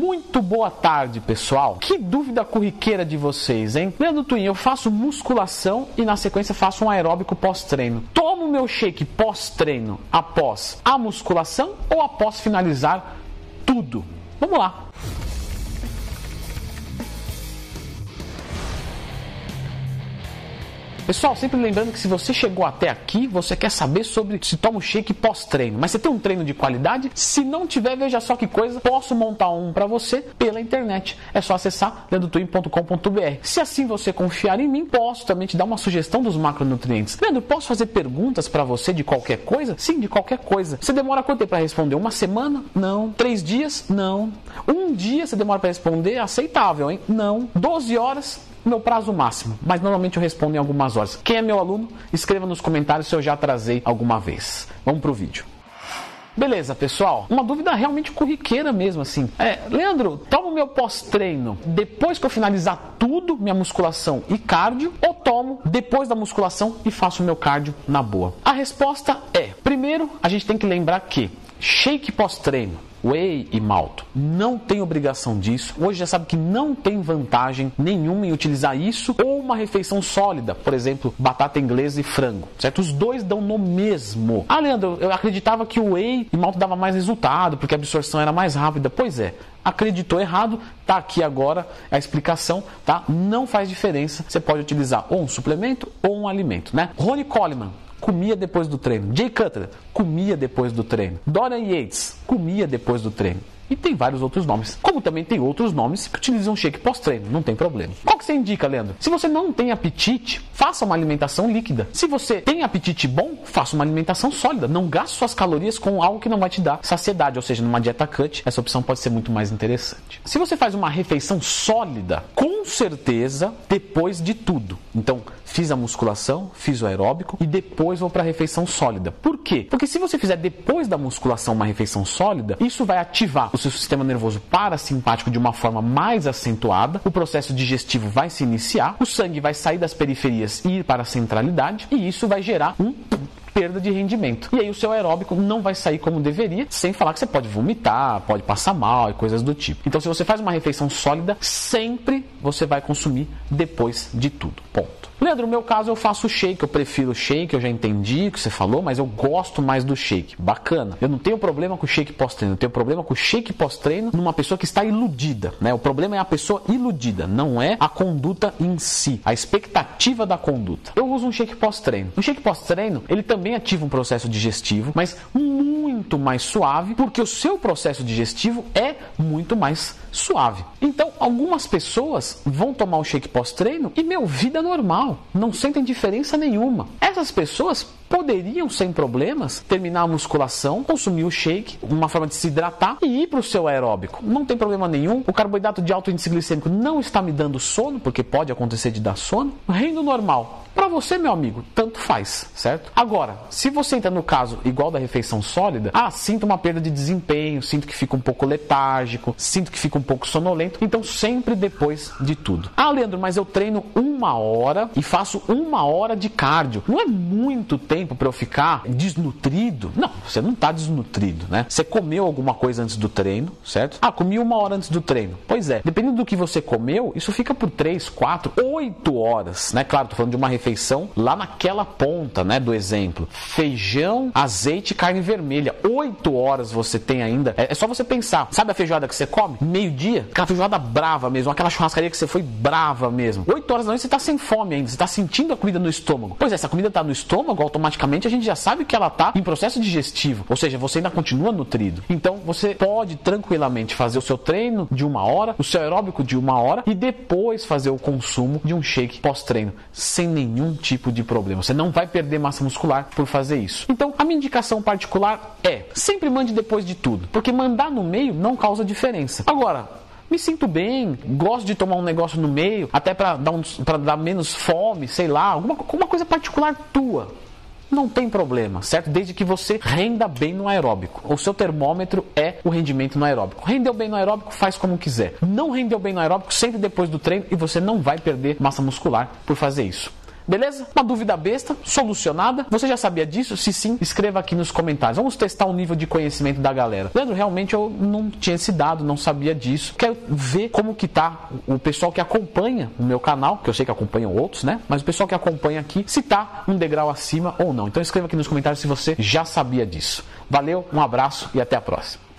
Muito boa tarde, pessoal. Que dúvida corriqueira de vocês, hein? Leandro Twin, eu faço musculação e na sequência faço um aeróbico pós-treino. Tomo meu shake pós-treino após a musculação ou após finalizar tudo? Vamos lá. Pessoal, sempre lembrando que se você chegou até aqui, você quer saber sobre se toma um shake pós-treino. Mas você tem um treino de qualidade? Se não tiver, veja só que coisa, posso montar um para você pela internet. É só acessar leandrotwin.com.br. Se assim você confiar em mim, posso também te dar uma sugestão dos macronutrientes. Leandro, posso fazer perguntas para você de qualquer coisa? Sim, de qualquer coisa. Você demora quanto tempo para responder? Uma semana? Não. Três dias? Não. Um dia você demora para responder? Aceitável, hein? Não. Doze horas? Meu prazo máximo, mas normalmente eu respondo em algumas horas. Quem é meu aluno, escreva nos comentários se eu já trazei alguma vez. Vamos pro vídeo. Beleza, pessoal. Uma dúvida realmente corriqueira mesmo, assim. É, Leandro, tomo meu pós-treino depois que eu finalizar tudo, minha musculação e cardio, ou tomo depois da musculação e faço meu cardio na boa? A resposta é: primeiro, a gente tem que lembrar que shake pós-treino whey e malto. Não tem obrigação disso. Hoje já sabe que não tem vantagem nenhuma em utilizar isso ou uma refeição sólida, por exemplo, batata inglesa e frango, certo? Os dois dão no mesmo. Ah, Leandro, eu acreditava que o whey e malto dava mais resultado porque a absorção era mais rápida. Pois é, acreditou errado, tá aqui agora a explicação, tá? Não faz diferença. Você pode utilizar ou um suplemento ou um alimento, né? Ronnie Coleman comia depois do treino. Jay Cutler comia depois do treino. Dorian Yates comia depois do treino. E tem vários outros nomes. Como também tem outros nomes que utilizam shake pós-treino, não tem problema. Qual que você indica, Leandro? Se você não tem apetite, faça uma alimentação líquida. Se você tem apetite bom, faça uma alimentação sólida. Não gaste suas calorias com algo que não vai te dar saciedade, ou seja, numa dieta cut, essa opção pode ser muito mais interessante. Se você faz uma refeição sólida, com certeza, depois de tudo. Então, fiz a musculação, fiz o aeróbico e depois vou para a refeição sólida. Por quê? Porque se você fizer depois da musculação uma refeição sólida, isso vai ativar o seu sistema nervoso parasimpático de uma forma mais acentuada, o processo digestivo vai se iniciar, o sangue vai sair das periferias e ir para a centralidade, e isso vai gerar um perda de rendimento. E aí o seu aeróbico não vai sair como deveria, sem falar que você pode vomitar, pode passar mal e coisas do tipo. Então, se você faz uma refeição sólida, sempre você vai consumir depois de tudo. Ponto. Leandro, no meu caso eu faço shake, eu prefiro shake, eu já entendi o que você falou, mas eu gosto mais do shake. Bacana. Eu não tenho problema com shake pós-treino, eu tenho problema com shake pós-treino numa pessoa que está iludida, né? O problema é a pessoa iludida, não é a conduta em si, a expectativa da conduta. Eu uso um shake pós-treino. O shake pós-treino, ele também ativa um processo digestivo, mas muito mais suave, porque o seu processo digestivo é muito mais suave. Então, algumas pessoas vão tomar o shake pós-treino e, meu, vida normal, não sentem diferença nenhuma. Essas pessoas poderiam, sem problemas, terminar a musculação, consumir o shake, uma forma de se hidratar e ir para o seu aeróbico. Não tem problema nenhum. O carboidrato de alto índice glicêmico não está me dando sono, porque pode acontecer de dar sono. Reino normal. Para você, meu amigo, tanto faz, certo? Agora, se você entra no caso igual da refeição sólida, ah, sinto uma perda de desempenho, sinto que fica um pouco letárgico, sinto que fica um pouco sonolento, então sempre depois de tudo. Ah, Leandro, mas eu treino uma hora e faço uma hora de cardio. Não é muito tempo para eu ficar desnutrido? Não, você não está desnutrido, né? Você comeu alguma coisa antes do treino, certo? Ah, comi uma hora antes do treino. Pois é, dependendo do que você comeu, isso fica por 3, 4, 8 horas, né? Claro, tô falando de uma refeição lá naquela ponta, né, do exemplo. Feijão, azeite, carne vermelha. 8 horas você tem ainda. É, é só você pensar. Sabe a feijoada que você come? Meio-dia, aquela feijoada brava mesmo, aquela churrascaria que você foi brava mesmo. 8 horas da noite você está sem fome ainda, você está sentindo a comida no estômago. Pois é, essa comida está no estômago, automaticamente a gente já sabe que ela está em processo digestivo, ou seja, você ainda continua nutrido. Então você pode tranquilamente fazer o seu treino de uma hora, o seu aeróbico de uma hora e depois fazer o consumo de um shake pós-treino, sem nenhum tipo de problema. Você não vai perder massa muscular por fazer isso. Então a minha indicação particular é sempre mande depois de tudo, porque mandar no meio não causa diferença. Agora, me sinto bem, gosto de tomar um negócio no meio, até para dar, um, dar menos fome, sei lá, alguma, alguma coisa particular tua não tem problema, certo? Desde que você renda bem no aeróbico. O seu termômetro é o rendimento no aeróbico. Rendeu bem no aeróbico, faz como quiser. Não rendeu bem no aeróbico, sempre depois do treino e você não vai perder massa muscular por fazer isso. Beleza? Uma dúvida besta, solucionada. Você já sabia disso? Se sim, escreva aqui nos comentários. Vamos testar o nível de conhecimento da galera. Leandro, realmente eu não tinha esse dado, não sabia disso. Quero ver como que tá o pessoal que acompanha o meu canal, que eu sei que acompanham outros, né? Mas o pessoal que acompanha aqui, se tá um degrau acima ou não. Então escreva aqui nos comentários se você já sabia disso. Valeu, um abraço e até a próxima.